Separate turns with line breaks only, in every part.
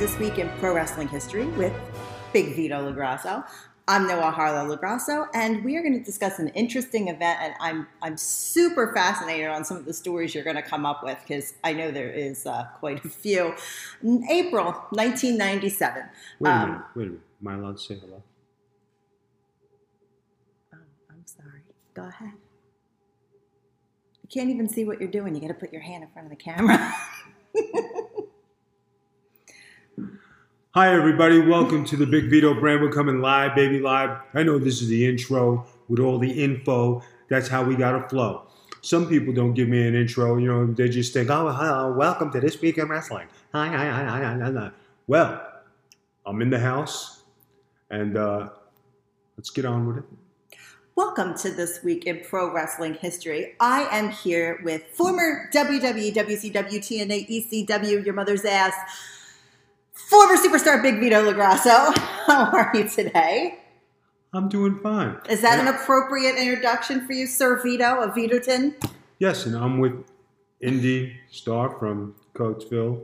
This Week in Pro Wrestling History with Big Vito LoGrasso. I'm Noel Harlow LoGrasso, and we are going to discuss an interesting event. And I'm I'm super fascinated on some of the stories you're going to come up with because I know there is uh, quite a few. In April 1997.
Wait a
um,
minute. Wait a minute. Am I allowed to say hello?
Oh, I'm sorry. Go ahead. You can't even see what you're doing. You got to put your hand in front of the camera.
Hi, everybody. Welcome to the Big Vito brand. We're coming live, baby, live. I know this is the intro with all the info. That's how we got to flow. Some people don't give me an intro. You know, they just think, oh, hello, welcome to This Week in Wrestling. Hi, hi, hi, hi, hi, hi. Well, I'm in the house, and uh, let's get on with it.
Welcome to This Week in Pro Wrestling History. I am here with former WWE, WCW, TNA, ECW, your mother's ass, former superstar Big Vito LoGrasso. How are you today?
I'm doing fine.
Is that an appropriate introduction for you, Sir Vito of Vitoton?
Yes, and I'm with Indy Star from Coatesville.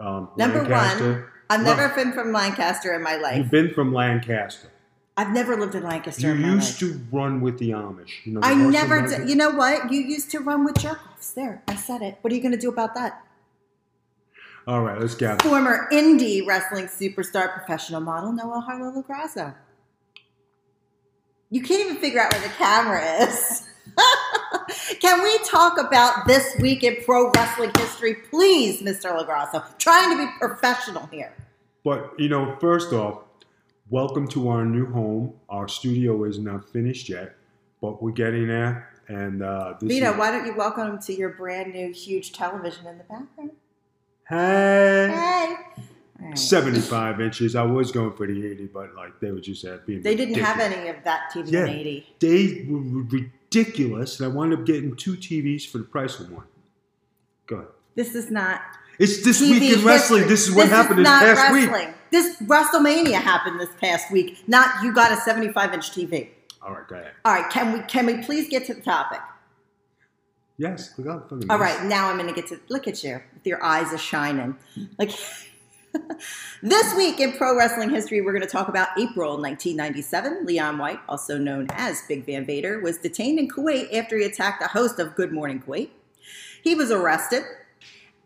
Um,
Number
Lancaster.
one, I've
No.
never been from Lancaster in my life.
You've been from Lancaster.
I've never lived in Lancaster
You
in my
used
life.
to run with the Amish. You know,
I never did. You know what? You used to run with jerk-offs. There, I said it. What are you going to do about that?
All right, let's get it.
Former indie wrestling superstar, professional model Noel Harlow LoGrasso. You can't even figure out where the camera is. Can we talk about this week in pro wrestling history, please, Mr. LoGrasso? Trying to be professional here.
But you know, first off, welcome to our new home. Our studio is not finished yet, but we're getting there. And uh, this
Vito,
is,
why don't you welcome him to your brand new huge television in the background?
Hey,
Hey. All right.
75 inches. I was going for the 80, but like they were just uh, being.
They didn't have any of that TV
Yeah.
in 80.
They were ridiculous, and I wound up getting two TVs for the price of one. Go ahead.
This is not
It's this
TV
week in wrestling.
history.
This is what happened this
not
past week.
wrestling. This WrestleMania happened this past week. Not you got a 75 inch TV.
All right, go ahead.
All right, can we can we please get to the topic?
Yes, look out. fucking
All
yes.
right, now I'm going to get to look at you with your eyes are shining. Like this week in pro wrestling history, we're going to talk about April 1997. Leon White, also known as Big Van Vader, was detained in Kuwait after he attacked a host of Good Morning Kuwait. He was arrested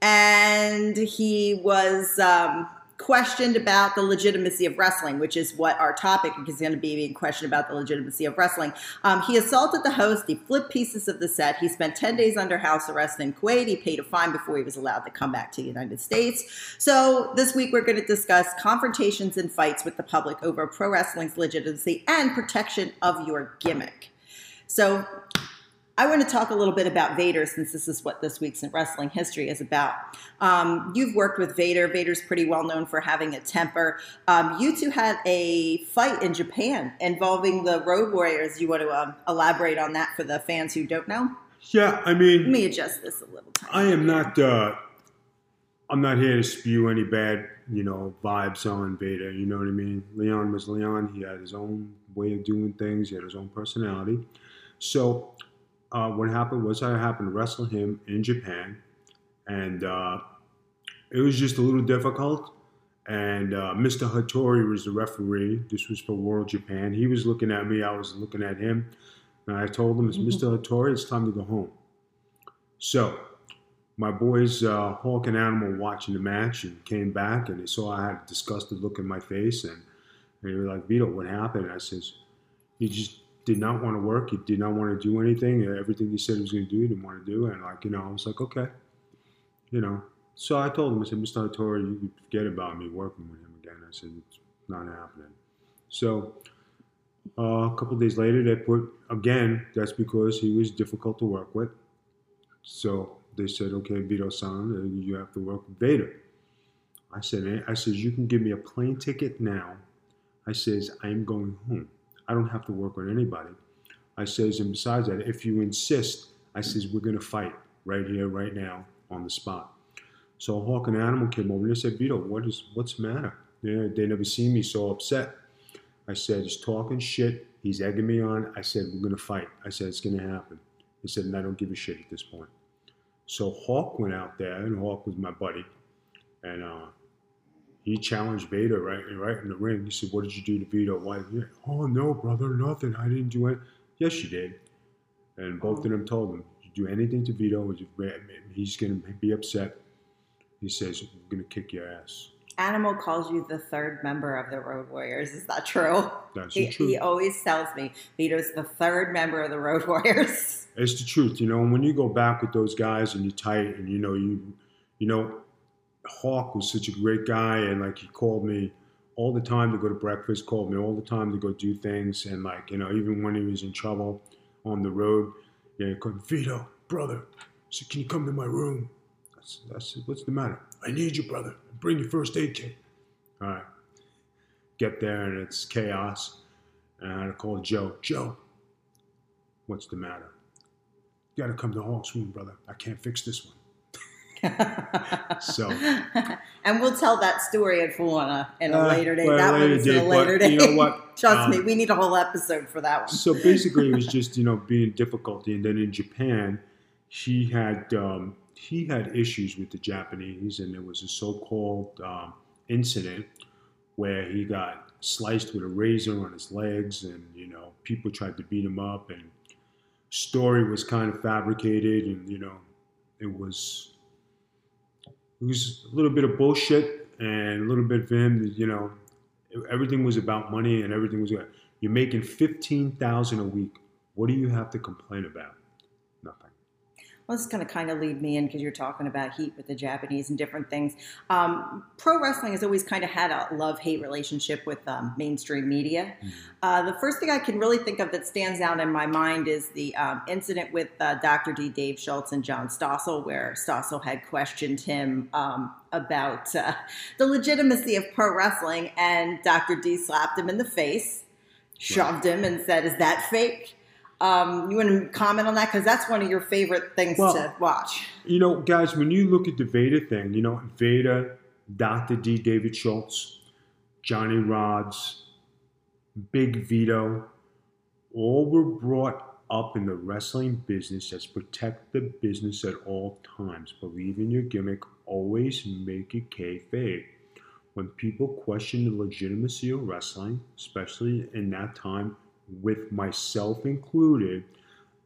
and he was um, questioned about the legitimacy of wrestling, which is what our topic is going to be being questioned about the legitimacy of wrestling. Um, he assaulted the host. He flipped pieces of the set. He spent 10 days under house arrest in Kuwait. He paid a fine before he was allowed to come back to the United States. So this week we're going to discuss confrontations and fights with the public over pro wrestling's legitimacy and protection of your gimmick. So I want to talk a little bit about Vader since this is what this week's in wrestling history is about. Um, you've worked with Vader. Vader's pretty well known for having a temper. Um, you two had a fight in Japan involving the Road Warriors. You want to um, elaborate on that for the fans who don't know?
Yeah, I mean, Let
me adjust this a little. tiny
I am
bit.
not. Uh, I'm not here to spew any bad, you know, vibes on Vader. You know what I mean? Leon was Leon. He had his own way of doing things. He had his own personality. So, uh, what happened was I happened to wrestle him in Japan, and uh, it was just a little difficult. And uh, Mr. Hattori was the referee. This was for World Japan. He was looking at me. I was looking at him. And I told him,
Mhm.
Mr. Hattori, it's time to go home. So, my boys, uh, Hawk and Animal, watching the match and came back and they saw I had a disgusted look in my face and they were like, Vito, what happened? I says, he just did not want to work. He did not want to do anything. Everything he said he was going to do, he didn't want to do. And like, you know, I was like, okay, you know. So I told him, I said, Mr. Hattori, you forget about me working with him again. I said, it's not happening. So uh, a couple days later, they put, again, that's because he was difficult to work with. So they said, okay, Vito san, uh, you have to work with Vader. I said, eh, I says, you can give me a plane ticket now. I says, I'm going home. I don't have to work with anybody. I says, and besides that, if you insist, I says, we're going to fight right here, right now, on the spot. So Hawk and Animal came over and they said, Vito, what is, what's the matter? They, they never seen me so upset. I said, he's talking shit. He's egging me on. I said, we're going to fight. I said, it's going to happen. He said, and I don't give a shit at this point. So Hawk went out there, and Hawk was my buddy. And uh, he challenged Vader right right in the ring. He said, "What did you do to Vito? Why?" Oh no, brother, nothing. I didn't do it. Yes, you did. And both of them told him, "You do anything to Vito, he's going to be upset." He says, "I'm going to kick your ass."
Animal calls you the third member of the Road Warriors. Is that true?
That's
he,
the truth.
He always tells me Vito's the third member of the Road Warriors.
It's the truth, you know. when you go back with those guys and you tight, and you know you, you know, Hawk was such a great guy, and like he called me all the time to go to breakfast, called me all the time to go do things, and like you know, even when he was in trouble on the road, yeah, he called Vito, brother. So can you come to my room? I said, what's the matter? I need you, brother. Bring your first aid kit. All right. Get there and it's chaos. And I call Joe. Joe, what's the matter? You got to come to Hawk's room, brother. I can't fix this one. so,
and we'll tell that story at full in a uh, later day.
Well,
that
later
one's in a later day.
You know what?
Trust um, me, we need a whole episode for that one.
so basically, it was just you know being difficulty, and then in Japan, he had um, he had issues with the Japanese, and there was a so-called um, incident where he got sliced with a razor on his legs, and you know people tried to beat him up, and story was kind of fabricated, and you know it was it was a little bit of bullshit and a little bit for him. You know, everything was about money and everything was. You're making fifteen thousand a week. What do you have to complain about?
Well, this is going to kind of lead me in because you're talking about heat with the Japanese and different things. Um, pro wrestling has always kind of had a love hate relationship with um, mainstream media. Mm-hmm. Uh, the first thing I can really think of that stands out in my mind is the um, incident with uh, Dr. D, Dave Schultz, and John Stossel, where Stossel had questioned him um, about uh, the legitimacy of pro wrestling, and Dr. D slapped him in the face, shoved him, and said, Is that fake? Um, you want to comment on that because that's one of your favorite things well, to watch.
You know, guys, when you look at the Vader thing, you know, Vader, Dr. D, David Schultz, Johnny Rodz, Big Vito, all were brought up in the wrestling business as protect the business at all times. Believe in your gimmick, always make it kayfabe. When people question the legitimacy of wrestling, especially in that time, with myself included,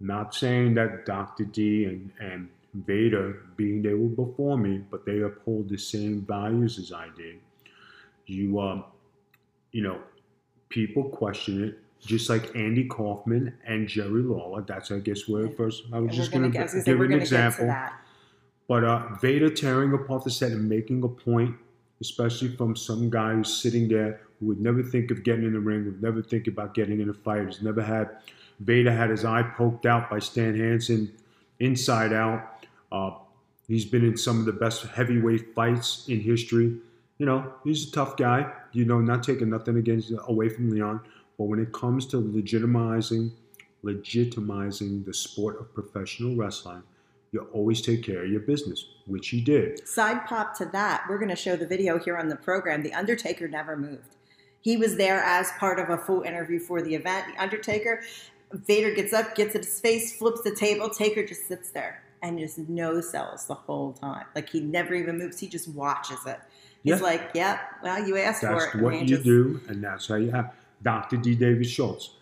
not saying that Dr. D and, and Vader, being they were before me, but they uphold the same values as I did. You, um, you know, people question it, just like Andy Kaufman and Jerry Lawler. That's, I guess, where first I was just going to give an example. But uh, Vader tearing apart the set and making a point, especially from some guy who's sitting there who would never think of getting in the ring, would never think about getting in a fight, who's never had Vader had his eye poked out by Stan Hansen inside out. Uh, he's been in some of the best heavyweight fights in history. You know, he's a tough guy. You know, not taking nothing against away from Leon, but when it comes to legitimizing, legitimizing the sport of professional wrestling, you always take care of your business, which he did.
Side pop to that, we're going to show the video here on the program. The Undertaker never moved. He was there as part of a full interview for the event. The Undertaker, Vader gets up, gets in his face, flips the table. Taker just sits there and just no sells the whole time. Like he never even moves. He just watches it. He's yeah. like, yeah, well, you asked
that's
for it.
That's what you just... do, and that's how you have Dr. D. David Schultz.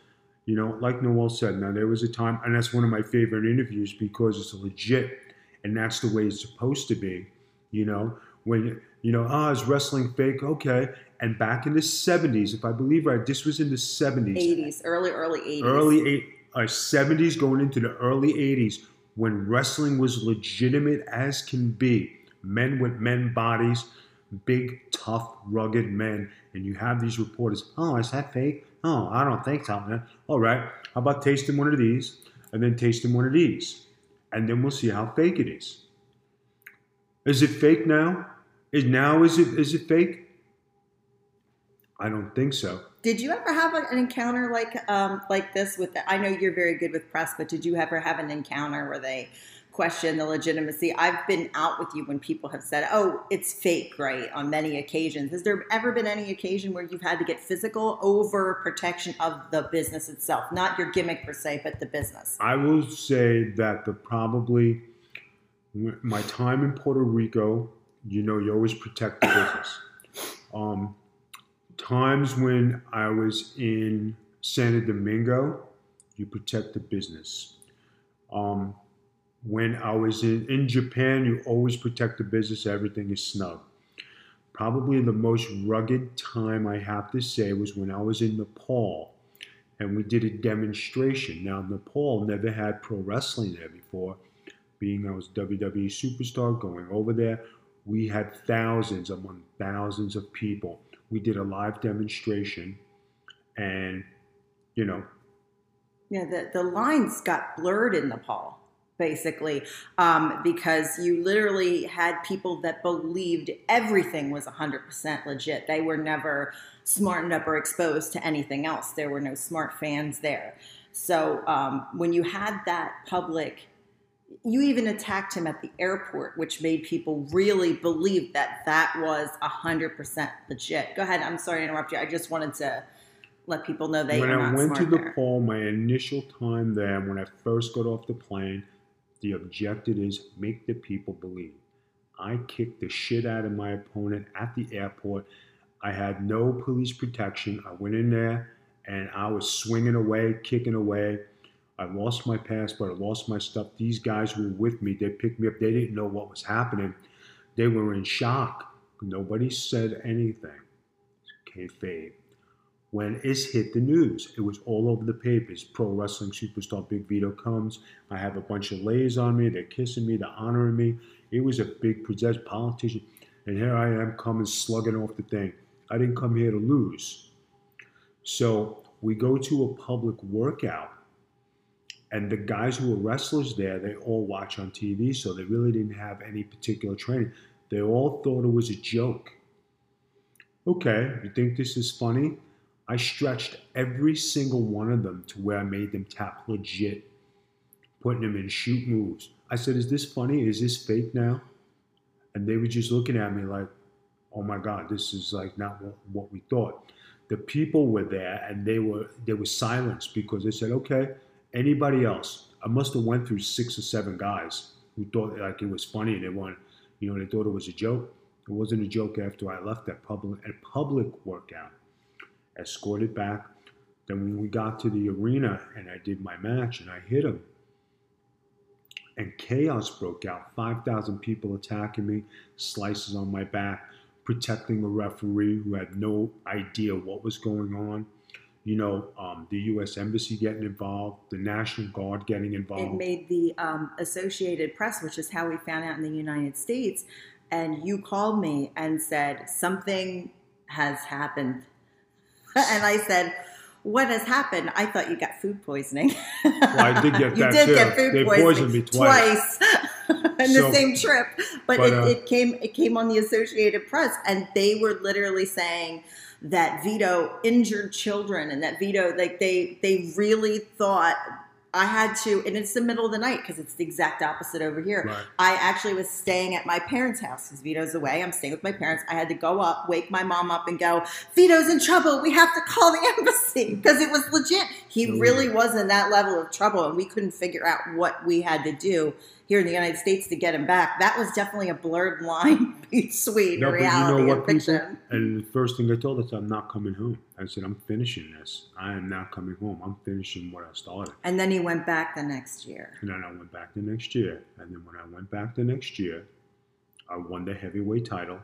You know, like Noel said, now there was a time, and that's one of my favorite interviews because it's legit, and that's the way it's supposed to be. You know, when you know, ah, is wrestling fake? Okay, and back in the 70s, if I believe right, this was in the 70s.
80s, early, early 80s.
Early eight, uh, 70s going into the early 80s when wrestling was legitimate as can be. Men with men bodies, big, tough, rugged men. And you have these reporters, oh, is that fake? Oh, I don't think so, man. All right, how about tasting one of these and then tasting one of these? And then we'll see how fake it is. Is it fake now? Is now is it is it fake? I don't think so.
Did you ever have an encounter like um, like this with? The, I know you're very good with press, but did you ever have an encounter where they question the legitimacy? I've been out with you when people have said, "Oh, it's fake," right? On many occasions. Has there ever been any occasion where you've had to get physical over protection of the business itself, not your gimmick per se, but the business?
I will say that the probably my time in Puerto Rico, you know, you always protect the business Um, times when I was in Santo Domingo, you protect the business. Um, when I was in, in Japan, you always protect the business, everything is snug. Probably the most rugged time I have to say was when I was in Nepal and we did a demonstration. Now, Nepal never had pro wrestling there before, being I was WWE superstar going over there. We had thousands among thousands of people. We did a live demonstration, and you know,
Yeah, the, the lines got blurred in Nepal, basically, um, because you literally had people that believed everything was 100% legit. They were never smartened up or exposed to anything else. There were no smart fans there. So um, when you had that public, you even attacked him at the airport, which made people really believe that that was 100% legit. Go ahead. I'm sorry to interrupt you. I just wanted to let people know they
when I went to the
there.
Nepal, my initial time there, when I first got off the plane, the objective is make the people believe. I kicked the shit out of my opponent at the airport. I had no police protection. I went in there and I was swinging away, kicking away. I lost my passport. I lost my stuff. These guys were with me. They picked me up. They didn't know what was happening. They were in shock. Nobody said anything. Kayfabe. When it hit the news, it was all over the papers. Pro wrestling superstar Big Vito comes. I have a bunch of ladies on me. They're kissing me. They're honoring me. It was a big possessed politician. And here I am coming slugging off the thing. I didn't come here to lose. So we go to a public workout, and the guys who were wrestlers there, they all watch on TV, so they really didn't have any particular training. They all thought it was a joke. Okay, you think this is funny? I stretched every single one of them to where I made them tap legit, putting them in shoot moves. I said, Is this funny? Is this fake now? And they were just looking at me like, Oh my God, this is like not what, we thought. The people were there and they were they were silenced because they said, Okay, anybody else? I must have went through six or seven guys who thought like it was funny. They wanted, you know, they thought it was a joke. It wasn't a joke after I left that public a public workout escorted back. Then when we got to the arena and I did my match and I hit him, and chaos broke out. 5,000 people attacking me, slices on my back, protecting the referee who had no idea what was going on. You know, um, the U.S. Embassy getting involved, the National Guard getting involved.
it made the um, Associated Press, which is how we found out in the United States. And you called me and said, Something has happened. and I said, What has happened? I thought you got food poisoning.
Well, I did get
you
that
did
too.
get food
They
poisoning
poisoned me twice.
in
So-
the same trip. But,
but,
it,
uh,
it came it came on the Associated Press, and they were literally saying that Vito injured children, and that Vito like they they really thought I had to, and it's the middle of the night because it's the exact opposite over here.
Right.
I actually was staying at my parents' house because Vito's away. I'm staying with my parents. I had to go up, wake my mom up, and go, Vito's in trouble. We have to call the embassy because it was legit. He
Oh,
really was in that level of trouble, and we couldn't figure out what we had to do here in the United States to get him back. That was definitely a blurred line between
No, but you
reality
know
and
what, people?
fiction.
And the first thing I told us, I'm not coming home. I said, I'm finishing this. I am not coming home. I'm finishing what I started.
And then he went back the next year.
And then I went back the next year. And then when I went back the next year, I won the heavyweight title.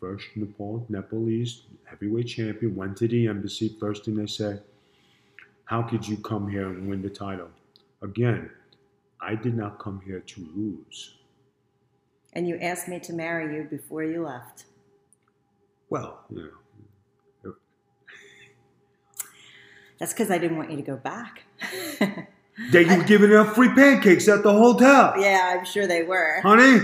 First Nepal, Nepalese heavyweight champion. Went to the embassy. First thing they said, How could you come here and win the title? Again, I did not come here to lose.
And you asked me to marry you before you left.
Well, you know,
That's because I didn't want you to go back.
they were giving out free pancakes at the hotel.
yeah, I'm sure they were.
Honey,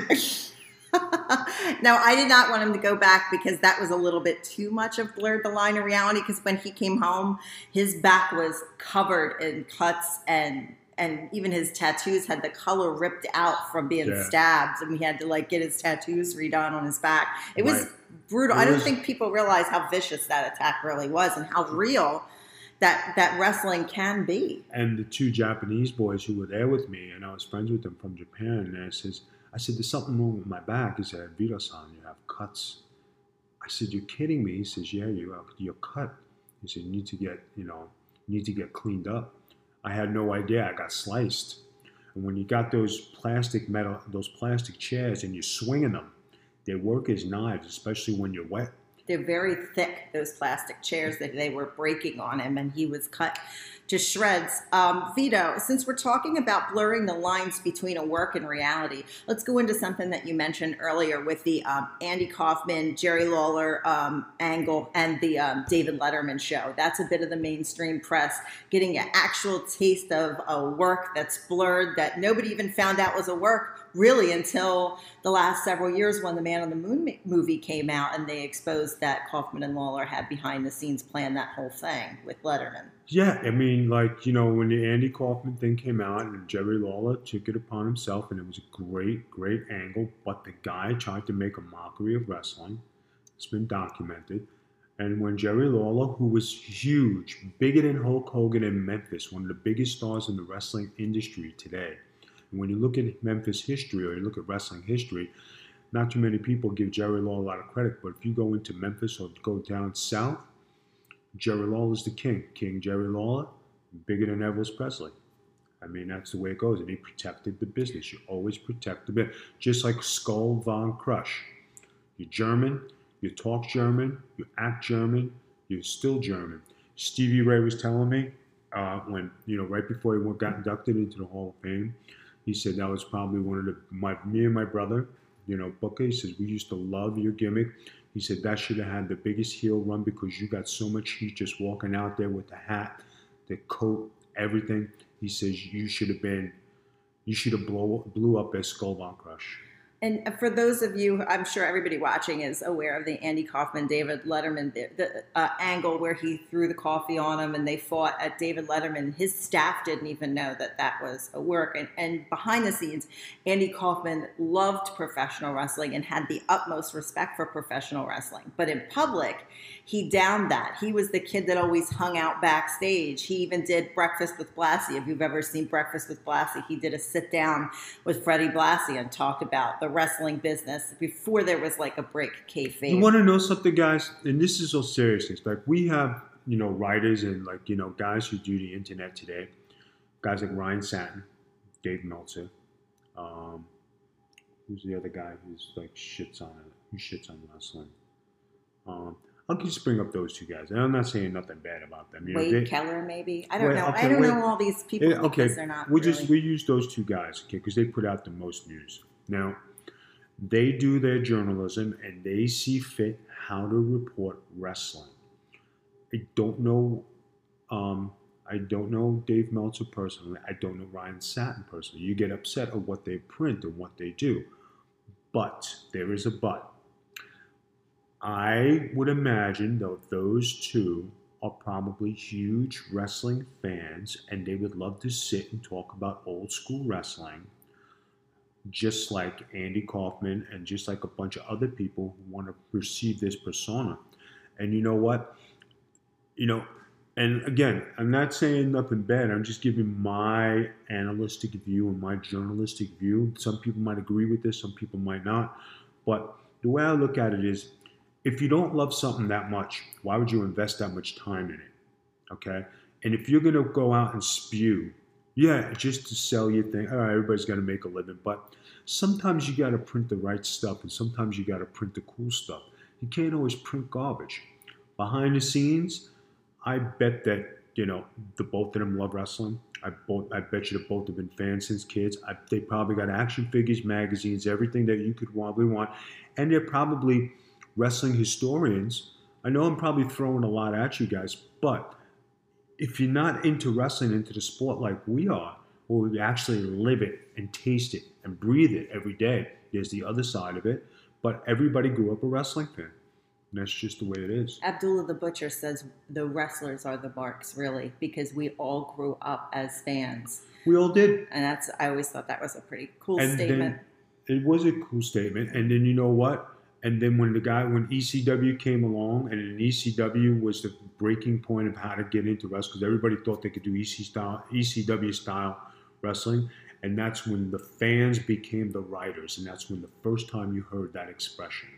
no, I did not want him to go back because that was a little bit too much of blurred the line of reality. Because when he came home, his back was covered in cuts and and even his tattoos had the color ripped out from being
Yeah.
stabbed, and we had to like get his tattoos redone on his back. It was brutal.
It
I don't
was-
think people realize how vicious that attack really was and how real that that wrestling can be.
and the two Japanese boys who were there with me, and I was friends with them from Japan, and I says, I said, there's something wrong with my back. He said, Vito-san, you have cuts I said, "You're kidding me?" He says, "Yeah, you are. You're cut." He said, "You need to get, you know, you need to get cleaned up." I had no idea. I got sliced. And when you got those plastic metal, those plastic chairs, and you're swinging them, they work as knives, especially when you're wet.
They're very thick, those plastic chairs that they were breaking on him, and he was cut to shreds. Um, Vito, since we're talking about blurring the lines between a work and reality, let's go into something that you mentioned earlier with the um, Andy Kaufman, Jerry Lawler um, angle, and the um, David Letterman show. That's a bit of the mainstream press, getting an actual taste of a work that's blurred that nobody even found out was a work really until the last several years when the Man on the Moon movie came out and they exposed that Kaufman and Lawler had behind the scenes planned that whole thing with Letterman.
Yeah, I mean, like, you know, when the Andy Kaufman thing came out and Jerry Lawler took it upon himself, and it was a great, great angle, but the guy tried to make a mockery of wrestling. It's been documented. And when Jerry Lawler, who was huge, bigger than Hulk Hogan in Memphis, one of the biggest stars in the wrestling industry today, when you look at Memphis history or you look at wrestling history, not too many people give Jerry Lawler a lot of credit, but if you go into Memphis or go down south, Jerry Law is the king. King Jerry Lawler, bigger than Elvis Presley. I mean, that's the way it goes. And he protected the business. You always protect the business. Just like Skull Von Krush. You're German, you talk German, you act German, you're still German. Stevie Ray was telling me uh, when, you know, right before he got inducted into the Hall of Fame, he said that was probably one of the my me and my brother, you know, Booker. He says we used to love your gimmick. He said that should have had the biggest heel run because you got so much heat just walking out there with the hat, the coat, everything. He says you should have been, you should have blow blew up as Skull Krush.
And for those of you, I'm sure everybody watching is aware of the Andy Kaufman, David Letterman the, the uh, angle where he threw the coffee on him and they fought at David Letterman. His staff didn't even know that that was a work. And, and behind the scenes, Andy Kaufman loved professional wrestling and had the utmost respect for professional wrestling. But in public, he downed that. He was the kid that always hung out backstage. He even did Breakfast with Blassie. If you've ever seen Breakfast with Blassie, he did a sit down with Freddie Blassie and talked about the wrestling business before there was like a break kayfabe.
You want to know something, guys? And this is so serious. Like we have, you know, writers and like you know guys who do the internet today. Guys like Ryan Satin, Dave Meltzer. Um, who's the other guy who's like shits on it? Who shits on wrestling? Um, I'll just bring up those two guys. And I'm not saying nothing bad about them.
You know, Wade they, Keller, maybe. I don't know.
Okay,
I don't know all these people yeah, okay. because they're not.
We
really.
just we use those two guys, okay, because they put out the most news. Now, they do their journalism and they see fit how to report wrestling. I don't know. Um, I don't know Dave Meltzer personally. I don't know Ryan Satin personally. You get upset at what they print and what they do, but there is a but. I would imagine that those two are probably huge wrestling fans and they would love to sit and talk about old school wrestling just like Andy Kaufman and just like a bunch of other people who want to perceive this persona. And you know what? You know, and again, I'm not saying nothing bad. I'm just giving my analytic view and my journalistic view. Some people might agree with this, some people might not. But the way I look at it is if you don't love something that much, why would you invest that much time in it? Okay? And if you're going to go out and spew yeah, just to sell your thing. All right, everybody's got to make a living, but sometimes you got to print the right stuff, and sometimes you got to print the cool stuff. You can't always print garbage. Behind the scenes, I bet that you know the both of them love wrestling. I both, I bet you the both have been fans since kids. I, they probably got action figures, magazines, everything that you could probably want, and they're probably wrestling historians. I know I'm probably throwing a lot at you guys, but if you're not into wrestling, into the sport like we are, or we actually live it and taste it and breathe it every day, there's the other side of it. But everybody grew up a wrestling fan. And that's just the way it is.
Abdullah the Butcher says the wrestlers are the marks, really, because we all grew up as fans.
We all did.
And that's, I always thought that was a pretty cool and statement.
It was a cool statement. And then you know what? And then when the guy, when ECW came along, and an ECW was the breaking point of how to get into wrestling, because everybody thought they could do EC style, ECW style wrestling, and that's when the fans became the writers, and that's when the first time you heard that expression.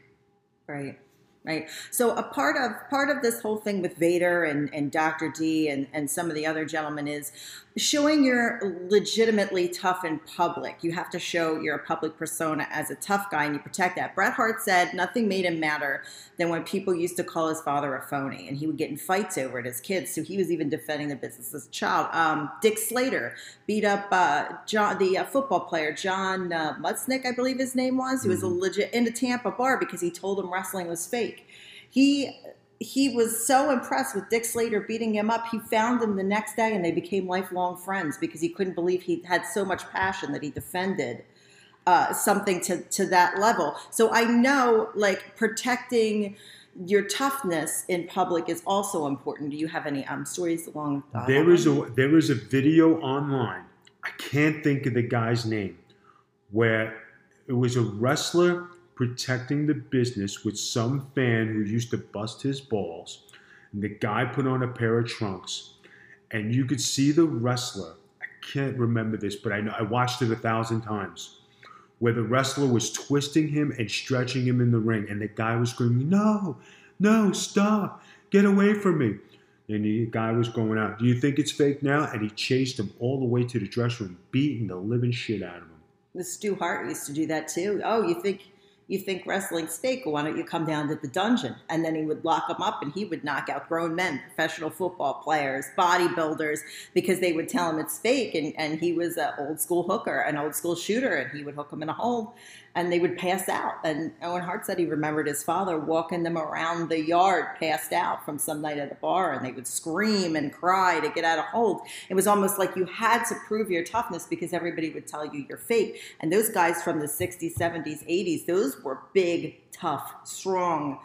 Right. right? So a part of part of this whole thing with Vader and, and Dr. D and, and some of the other gentlemen is showing you're legitimately tough in public. You have to show you're a public persona as a tough guy and you protect that. Bret Hart said nothing made him madder than when people used to call his father a phony and he would get in fights over it as kids. So he was even defending the business as a child. Um, Dick Slater beat up uh, John, the uh, football player, John uh, Mutznick, I believe his name was. He was a
Mhm.
legit in a Tampa bar because he told him wrestling was fake. He he was so impressed with Dick Slater beating him up. He found him the next day and they became lifelong friends because he couldn't believe he had so much passion that he defended uh, something to, to that level. So I know like protecting your toughness in public is also important. Do you have any um, stories along uh,
There
that
is a there is a video online. I can't think of the guy's name, where it was a wrestler protecting the business with some fan who used to bust his balls. And the guy put on a pair of trunks, and you could see the wrestler. I can't remember this, but I know I watched it a thousand times. Where the wrestler was twisting him and stretching him in the ring, and the guy was screaming, "No, no, stop! Get away from me!" And the guy was going out. Do you think it's fake now? And he chased him all the way to the dressing room, beating the living shit out of him.
The Stu Hart used to do that too. Oh, you think you think wrestling's fake? Why don't you come down to the dungeon? And then he would lock them up, and he would knock out grown men, professional football players, bodybuilders, because they would tell him it's fake. And, and he was an old school hooker, an old school shooter, and he would hook them in a hole, and they would pass out. And Owen Hart said he remembered his father walking them around the yard, passed out from some night at a bar, and they would scream and cry to get out of hold. It was almost like you had to prove your toughness because everybody would tell you you're fake. And those guys from the 60s, 70s, 80s, those were big, tough, strong,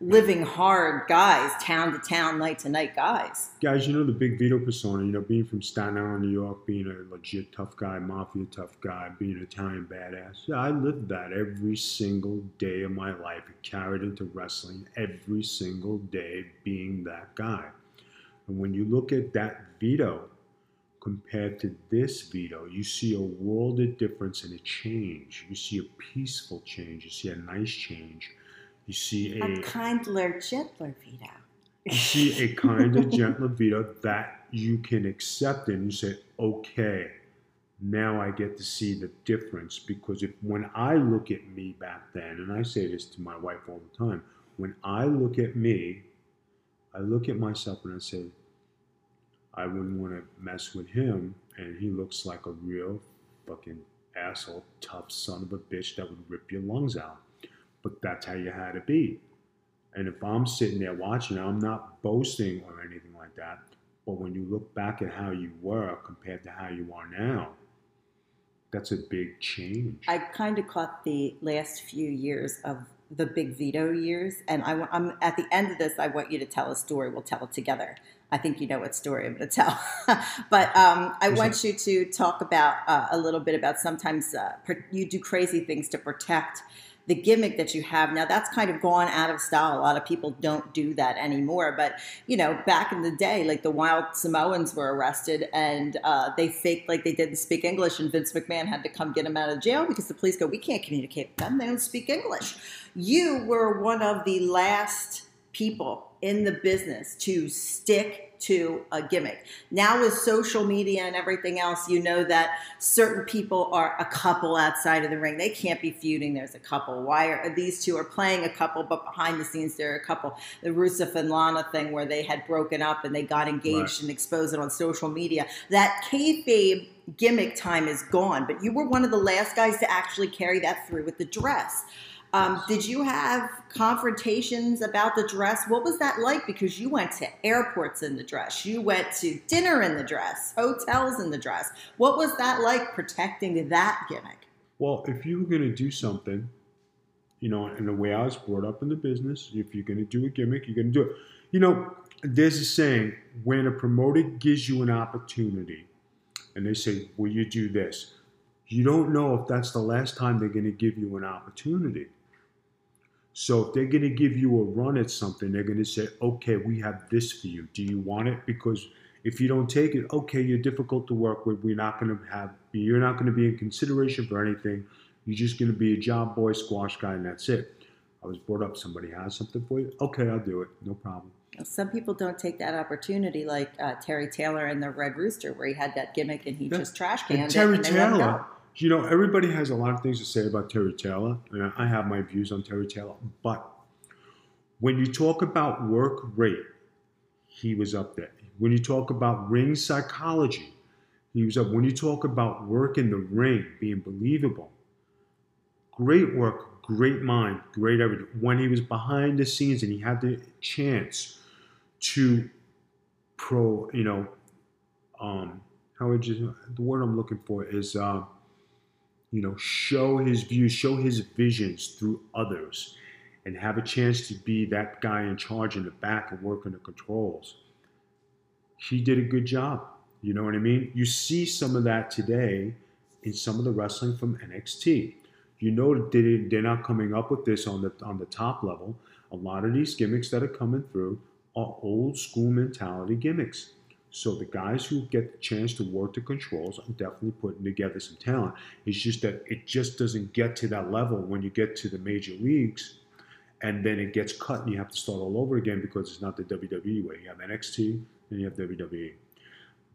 living hard guys, town to town, night to night guys.
Guys, you know the big Vito persona, you know, being from Staten Island, New York, being a legit tough guy, mafia tough guy, being an Italian badass. Yeah, I lived that every single day of my life. It carried into wrestling every single day being that guy. And when you look at that Vito compared to this Vito, you see a world of difference and a change. You see a peaceful change. You see a nice change. You see
A kindler, gentler Vito.
you see a kind of gentler Vito that you can accept and you say, okay, now I get to see the difference. Because if when I look at me back then, and I say this to my wife all the time, when I look at me, I look at myself and I say, I wouldn't want to mess with him, and he looks like a real fucking asshole, tough son of a bitch that would rip your lungs out. But that's how you had to be. And if I'm sitting there watching, I'm not boasting or anything like that. But when you look back at how you were compared to how you are now, that's a big change.
I kind of caught the last few years of the big Vito years, and I, am at the end of this. I want you to tell a story. We'll tell it together. I think you know what story I'm going to tell, but um, I
What's
want
that?
you to talk about uh, a little bit about sometimes uh, you do crazy things to protect the gimmick that you have. Now that's kind of gone out of style. A lot of people don't do that anymore but you know back in the day like the wild samoans were arrested and uh, they faked like they didn't speak english and vince mcmahon had to come get them out of jail because the police go we can't communicate with them. They don't speak english. You were one of the last people in the business to stick to a gimmick. Now with social media and everything else, you know that certain people are a couple outside of the ring. They can't be feuding. There's a couple. Why are these two are playing a couple, but behind the scenes they're a couple? The Rusev and Lana thing where they had broken up and they got engaged
Right.
and exposed it on social media. That kayfabe gimmick time is gone, but you were one of the last guys to actually carry that through with the dress. Um, did you have confrontations about the dress? What was that like? Because you went to airports in the dress, you went to dinner in the dress, hotels in the dress. What was that like protecting that gimmick?
Well, if you were going to do something, you know, and the way I was brought up in the business, if you're going to do a gimmick, you're going to do it. You know, there's a saying when a promoter gives you an opportunity and they say, Will you do this? You don't know if that's the last time they're going to give you an opportunity. So if they're going to give you a run at something, they're going to say, Okay, we have this for you. Do you want it? Because if you don't take it, okay, you're difficult to work with. We're not going to have, you're not going to be in consideration for anything. You're just going to be a job boy, squash guy, and that's it. I was brought up. Somebody has something for you. Okay, I'll do it. No problem.
Some people don't take that opportunity, like uh, Terry Taylor in the Red Rooster, where he had that gimmick and he just trash canned
And
it.
Terry
and they let him
Taylor. You know, everybody has a lot of things to say about Terry Taylor. and I have my views on Terry Taylor, but when you talk about work rate, he was up there. When you talk about ring psychology, he was up. When you talk about work in the ring, being believable, great work, great mind, great everything. When he was behind the scenes and he had the chance to pro, you know, um, how would you, the word I'm looking for is, uh, you know, show his views, show his visions through others, and have a chance to be that guy in charge in the back and working the controls. He did a good job. You know what I mean? You see some of that today in some of the wrestling from NXT. You know they, they're not coming up with this on the on the top level. A lot of these gimmicks that are coming through are old school mentality gimmicks. So the guys who get the chance to work the controls are definitely putting together some talent. It's just that it just doesn't get to that level when you get to the major leagues, and then it gets cut and you have to start all over again because it's not the WWE way. You have NXT and you have WWE.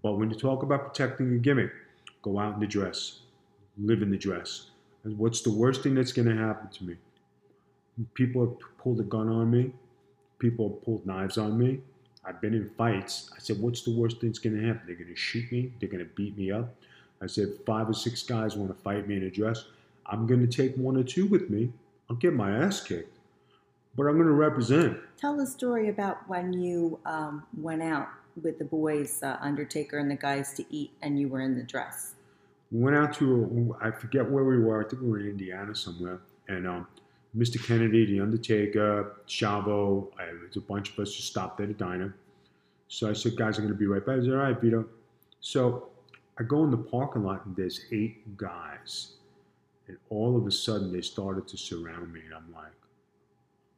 But when you talk about protecting a gimmick, go out in the dress, live in the dress. And what's the worst thing that's going to happen to me? People have pulled a gun on me. People have pulled knives on me. I've been in fights. I said, what's the worst thing that's going to happen? They're going to shoot me. They're going to beat me up. I said, five or six guys want to fight me in a dress. I'm going to take one or two with me. I'll get my ass kicked, but I'm going to represent.
Tell the story about when you um, went out with the boys, uh, Undertaker and the guys, to eat, and you were in the dress.
We went out to, I forget where we were. I think we were in Indiana somewhere. And um, Mr. Kennedy, The Undertaker, Chavo, I, there's a bunch of us just stopped at a diner. So I said, guys, I'm going to be right back. Said, all right, Vito. So I go in the parking lot and there's eight guys. And all of a sudden they started to surround me. And I'm like,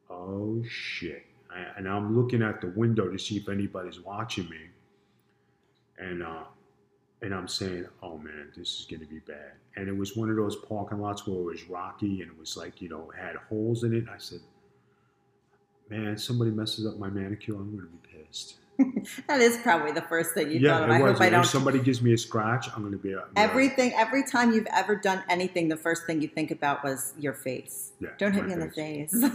oh shit. I, and I'm looking at the window to see if anybody's watching me. And, uh, and I'm saying, oh man, this is going to be bad. And it was one of those parking lots where it was rocky and it was like, you know, had holes in it. I said, man, somebody messes up my manicure, I'm going to be pissed.
That is probably the first thing you
yeah,
thought of.
it
I
was.
hope I don't.
If somebody gives me a scratch, I'm going to be. uh,
Everything, every time you've ever done anything, the first thing you think about was your face.
Yeah,
Don't hit me in the
face.
face.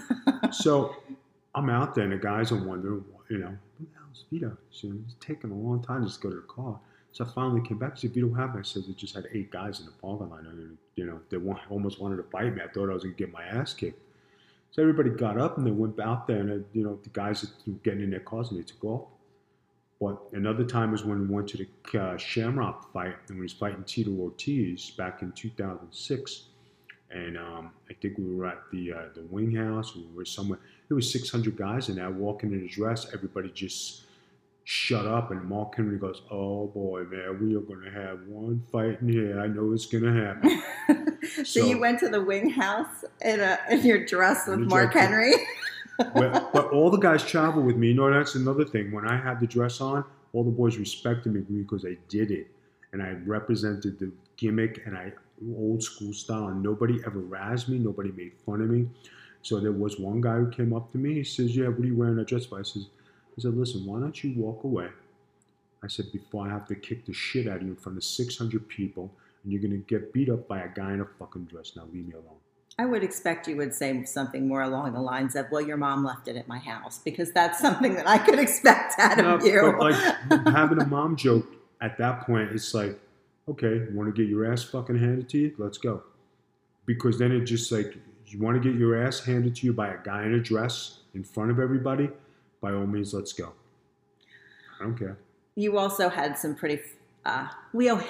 So I'm out there, and the guys are wondering, you know, who the hell's Vito? It's taking a long time to just go to the car. So I finally came back. I said, Vito, what happened? I said, they just had eight guys in the parking lot. And, you know, they wa- almost wanted to fight me. I thought I was to get my ass kicked. So everybody got up and they went out there, and, uh, you know, the guys were getting in their cars and they took off. But another time was when we went to the uh, Shamrock fight, and we was fighting Tito Ortiz back in 2006. And um, I think we were at the uh, the Wing House. We were somewhere. There was 600 guys in there walking in a dress. Everybody just shut up. And Mark Henry goes, "Oh boy, man, we are going to have one fight in here. I know it's going to happen."
so,
So-
you went to the wing house in, a, in your dress with Mark
dress.
Henry.
but, but all the guys travel with me. You know, that's another thing. When I had the dress on, all the boys respected me because I did it, and I represented the gimmick and I old school style. And nobody ever razzed me. Nobody made fun of me. So there was one guy who came up to me. He says, "Yeah, what are you wearing that dress for?" I says, "I said, listen, why don't you walk away?" I said, "Before I have to kick the shit out of you in front of 600 people, and you're gonna get beat up by a guy in a fucking dress. Now leave me alone."
I would expect you would say something more along the lines of, "Well, your mom left it at my house," because that's something that I could expect out
No,
of you.
but like having a mom joke at that point, it's like, okay, you want to get your ass fucking handed to you? Let's go. Because then it just like, you want to get your ass handed to you by a guy in a dress in front of everybody? By all means, let's go. I don't care.
you also had some pretty. Uh, we al-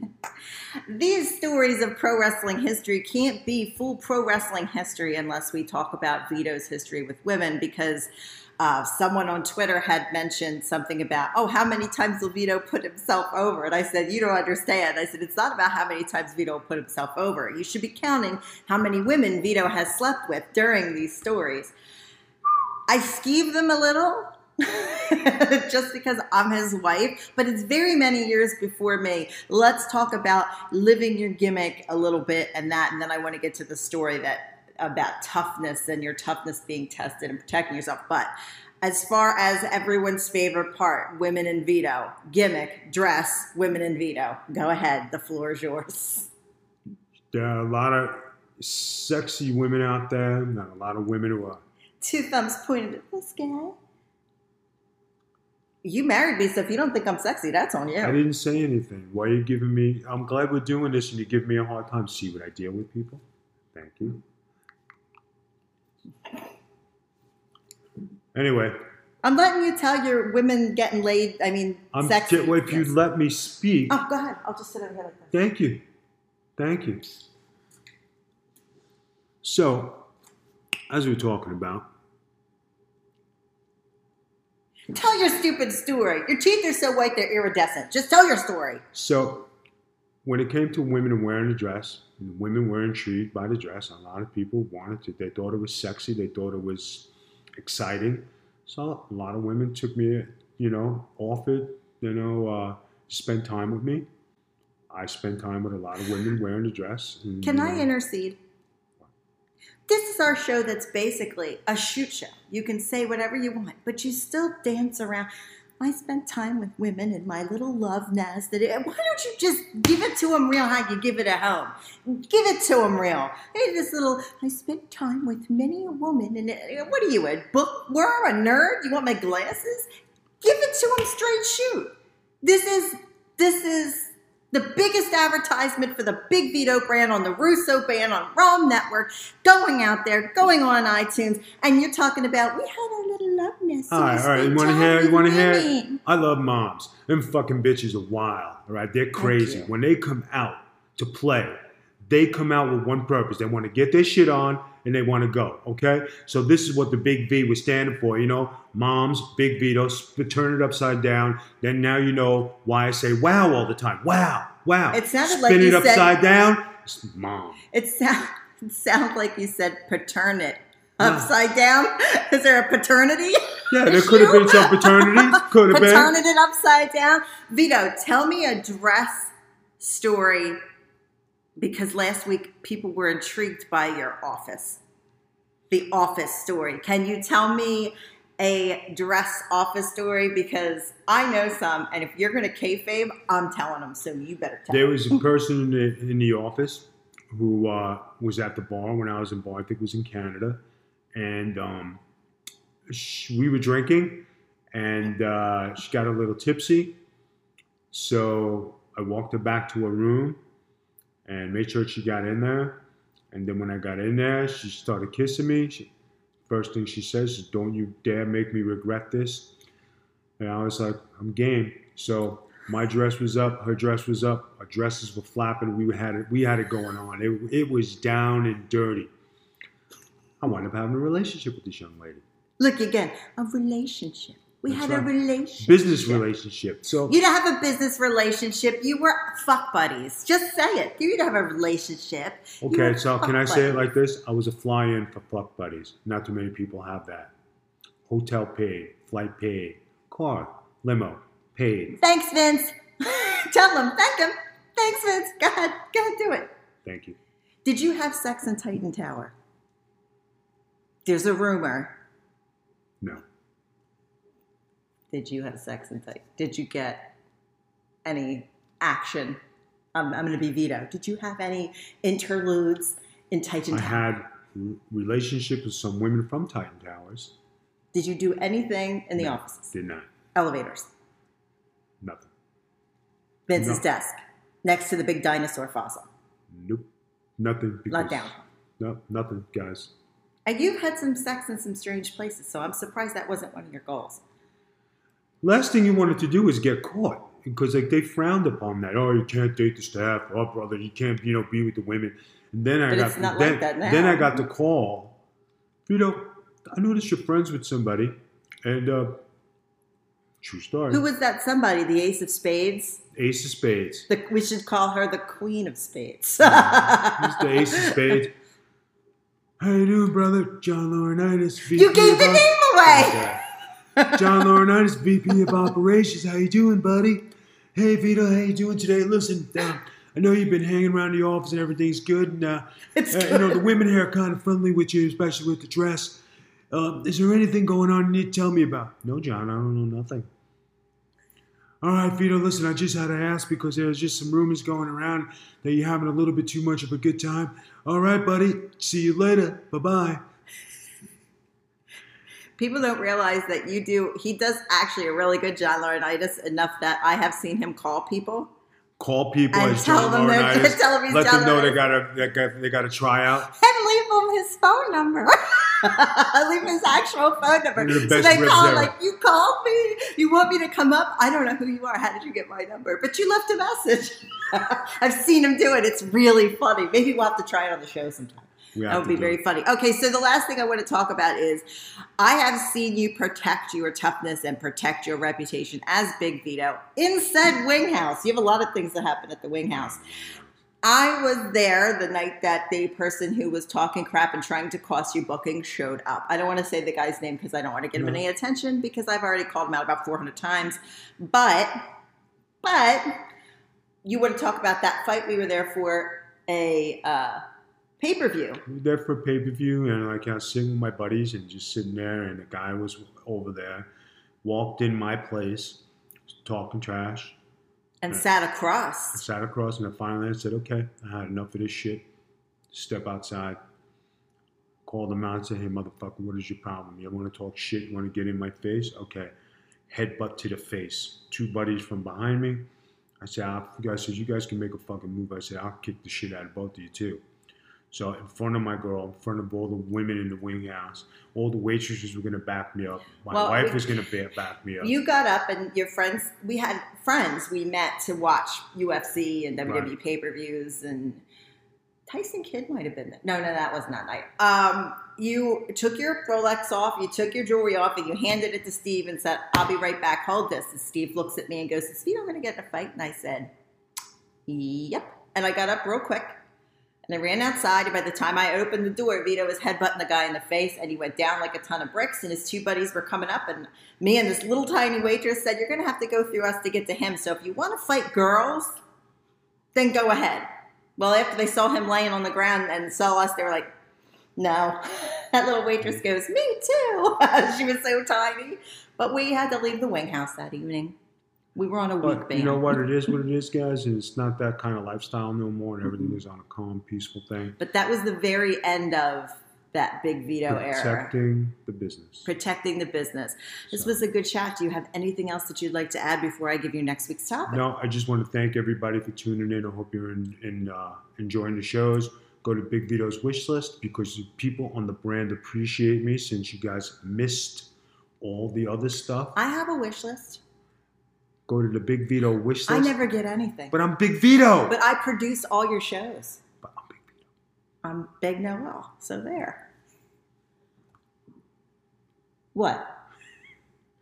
these stories of pro wrestling history can't be full pro wrestling history unless we talk about Vito's history with women because. Uh, someone on Twitter had mentioned something about, oh, how many times will Vito put himself over? And I said, you don't understand. I said, it's not about how many times Vito put himself over. You should be counting how many women Vito has slept with during these stories. I skeeve them a little just because I'm his wife, but it's very many years before me. Let's talk about living your gimmick a little bit and that, and then I want to get to the story that about toughness and your toughness being tested and protecting yourself. But as far as everyone's favorite part, women in Vito, gimmick, dress, women in Vito. Go ahead, the floor is yours.
There are a lot of sexy women out there, not a lot of women who are.
Two thumbs pointed at this guy. You married me, so if you don't think I'm sexy, that's on you.
I didn't say anything. Why are you giving me? I'm glad we're doing this, and you give me a hard time. See what I deal with, people. Thank you. Anyway,
I'm letting you tell your women getting laid. I mean,
I'm
sexy.
well, if you
Yes.
let me speak.
Oh, go ahead. I'll just sit over here like this.
Thank you. Thank you. So, as we were talking about,
Tell your stupid story. Your teeth are so white they're iridescent. Just tell your story.
so when it came to women wearing a dress, and women were intrigued by the dress. A lot of people wanted to. They thought it was sexy. They thought it was exciting. So a lot of women took me, you know, offered, you know, uh, spend time with me. I spent time with a lot of women wearing a dress. and,
Can
you
I
know,
intercede? This is our show that's basically a shoot show. You can say whatever you want, but you still dance around. I spent time with women in my little love nest. That why don't you just give it to them real how you give it at home? Give it to them real. Hey, this little. I spent time with many a woman, and uh, what are you, a bookworm, a nerd? You want my glasses? Give it to them straight shoot. This is this is the biggest advertisement for the Big Vito brand on the Russo band on Realm Network, going out there, going on iTunes, and you're talking about we had our little love nest.
All right, all right. You want to hear? You want to hear? I love moms. Them fucking bitches are wild. All right, they're crazy. When they come out to play, they come out with one purpose. They want to get their shit on and they want to go. Okay, so this is what the Big V was standing for. You know, moms, Big Vito, sp- turn it upside down. Then now you know why I say wow all the time. Wow, wow.
It sounded
Spin
like
it
you said-
upside down. It's mom.
It sounds sound like you said paternit upside down. Is there a paternity?
Yeah, there could have been some paternity. Could have been.
Paternity upside down. Vito, tell me a dress story because last week people were intrigued by your office. The office story. Can you tell me a dress office story? Because I know some, and if you're going to kayfabe, I'm telling them. So you better tell.
There
them.
was a person in the, in the office who uh, was at the bar when I was in bar. I think it was in Canada, and um, sh we were drinking, and uh, she got a little tipsy. So I walked her back to her room and made sure she got in there. And then when I got in there, she started kissing me. She, first thing she says is, "Don't you dare make me regret this." And I was like, "I'm game." So my dress was up, her dress was up, our dresses were flapping. We had it, we had it going on. It, it was down and dirty. I wound up having a relationship with this young lady,
Look again, a relationship. We
That's
had a relationship.
business relationship. So
You didn't have a business relationship. You were fuck buddies. Just say it. You didn't have a relationship.
Okay, so can I say it like this? I was a fly-in for fuck buddies. Not too many people have that. Hotel paid, flight paid, car, limo paid.
Thanks, Vince. Tell him. Thank him. Thanks, Vince. Go ahead. Go ahead. Do it.
Thank you.
Did you have sex in Titan Tower? There's a rumor.
No,
Did you have sex in Titan? Did you get any action? Um, I'm going to be veto. Did you have any interludes in Titan
Towers?
I
had r- relationships with some women from Titan Towers.
Did you do anything in the
No.
offices?
Did not.
Elevators.
Nothing.
Vince's
No.
desk next to the big dinosaur fossil.
Nope. Nothing.
Let down.
No, nothing, guys.
And you've had some sex in some strange places, so I'm surprised that wasn't one of your goals.
Last thing you wanted to do is get caught because like they frowned upon that. Oh, you can't date the staff. Oh, brother, you can't you know be with the women. And then I got
not
then,
like that now.
then I got the call. You know, I noticed you're friends with somebody, and uh, true story.
Who was that somebody? The Ace of Spades?
Ace of Spades.
The, we should call her the Queen of Spades.
He's the Ace of Spades. How you doing, brother? John Laurinaitis.
You gave the name away.
John Laurinaitis, VP of Operations. How you doing, buddy? Hey, Vito. How you doing today? Listen, um, I know you've been hanging around the office and everything's good, and uh,
It's
uh, you know the women here are kind of friendly with you, especially with the dress. Uh, is there anything going on you need to tell me about? No, John, I don't know nothing. All right, Vito, listen, I just had to ask because there's just some rumors going around that you're having a little bit too much of a good time. All right, buddy, see you later. Bye bye.
People don't realize that you do. He does actually a really good John Laurinaitis enough that I have seen him call people
Call people
and tell them they're tell them he's
Let
John
them know they got they got they got to try out.
and leave him his phone number. leave his actual phone number.
The
so they call
ever.
like, "You called me. You want me to come up? I don't know who you are. How did you get my number? But you left a message. I've seen him do it. It's really funny. Maybe we'll have to try it on the show sometime. That would be very
it.
funny. Okay, so the last thing I want to talk about is I have seen you protect your toughness and protect your reputation as Big Vito in said wing house. You have a lot of things that happen at the wing house. I was there the night that the person who was talking crap and trying to cost you booking showed up. I don't want to say the guy's name because I don't want to get him
No.
any attention because I've already called him out about 400 times. But, but you want to talk about that fight? We were there for a uh, pay per view.
We there for pay per view, and like I was sitting with my buddies and just sitting there, and the guy was over there, walked in my place, talking trash.
and sat
I
across.
sat across, and I finally said, "Okay, I had enough of this shit. Step outside." Called him out and said, "Hey, motherfucker, what is your problem? You want to talk shit? You want to get in my face? Okay." Headbutt to the face. Two buddies from behind me. I said, I said, you guys can make a fucking move. I said, I'll kick the shit out of both of you too. So in front of my girl, in front of all the women in the wing house, all the waitresses were gonna back me up. My
Well,
wife
we-
was gonna back me up.
You got up and your friends, we had friends we met to watch UFC and WWE
Right.
pay per views and Tyson Kidd might have been there. No, no, that was not night. Um, you took your Rolex off, you took your jewelry off, and you handed it to Steve and said, I'll be right back, hold this. And Steve looks at me and goes, "Steve, I'm going to get in a fight? And I said, Yep. And I got up real quick and I ran outside. And by the time I opened the door, Vito was headbutting the guy in the face and he went down like a ton of bricks. And his two buddies were coming up. And me and this little tiny waitress said, You're going to have to go through us to get to him. So if you want to fight girls, then go ahead. Well, after they saw him laying on the ground and saw us, they were like, No. That little waitress goes, Me too. she was so tiny. But we had to leave the wing house that evening. We were on a week
but
ban.
you know what it is, what it is, guys, and it's not that kind of lifestyle no more, and everything is on a calm, peaceful thing.
But that was the very end of that big Vito era.
Protecting the business.
Protecting the business. This
So-
was a good chat. Do you have anything else that you'd like to add before I give you next week's topic?
No, I just want to thank everybody for tuning in. I hope you're in, in, uh, enjoying the shows. Go to Big Vito's wish list because people on the brand appreciate me since you guys missed all the other stuff.
I have a wish list.
Go to the Big Vito wish list.
I never get anything.
But I'm Big Vito.
But I produce all your shows.
But I'm Big Vito.
I'm Big Noel. So there. What?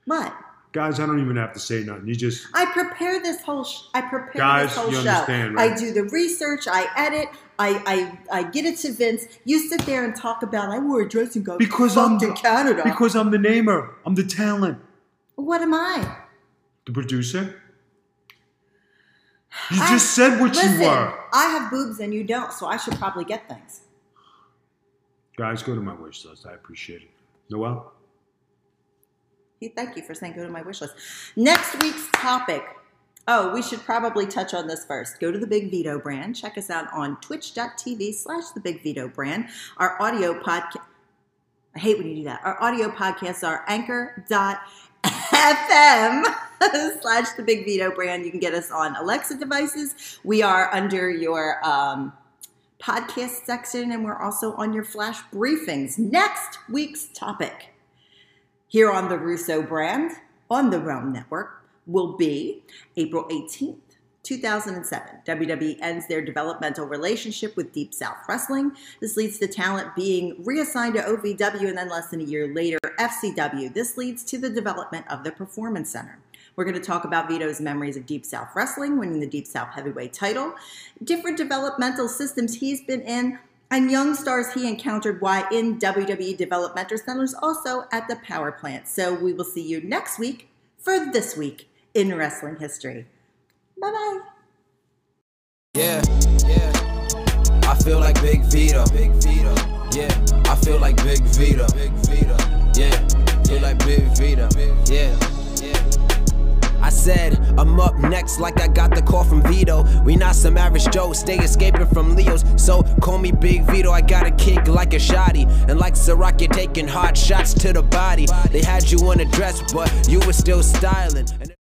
What?
Guys, I don't even have to say nothing. You just
I prepare this whole. Sh- I prepare
Guys,
this whole
you
show.
understand, right?
I do the research. I edit. I, I I get it to Vince. You sit there and talk about. I wore a dressing gown
Because I'm the-
Canada.
because I'm the namer. I'm the talent.
what am I?
The producer. You
I-
just said what
Listen,
you were.
I have boobs and you don't, so I should probably get things.
Guys, go to my wish list. I appreciate it. Noel?
Hey, Thank you for saying go to my wish list. Next week's topic. Oh, we should probably touch on this first. Go to the Big Vito brand. Check us out on twitch.tv slash the Big Vito brand. Our audio podcast. I hate when you do that. Our audio podcasts are anchor.fm slash the Big Vito brand. You can get us on Alexa devices. We are under your um, podcast section and we're also on your flash briefings. Next week's topic here on the Russo brand on the Realm Network will be April 18th. 2007, WWE ends their developmental relationship with Deep South Wrestling. This leads to talent being reassigned to OVW and then less than a year later, FCW. This leads to the development of the Performance Center. We're going to talk about Vito's memories of Deep South Wrestling, winning the Deep South Heavyweight title, different developmental systems he's been in, and young stars he encountered while in WWE developmental centers, also at the power plant. So we will see you next week for This Week in Wrestling History. Bye bye.
Yeah, yeah. I feel like Big Vito. Big. Yeah, I feel like Big Vito. Big. Yeah, feel like Big Vito. Yeah. I said, I'm up next like I got the call from Vito. We not some average Joe, stay escaping from Leos. So call me Big Vito, I got a kick like a shotty. And like Ciroc, you're taking hot shots to the body. They had you on a dress, but you were still styling.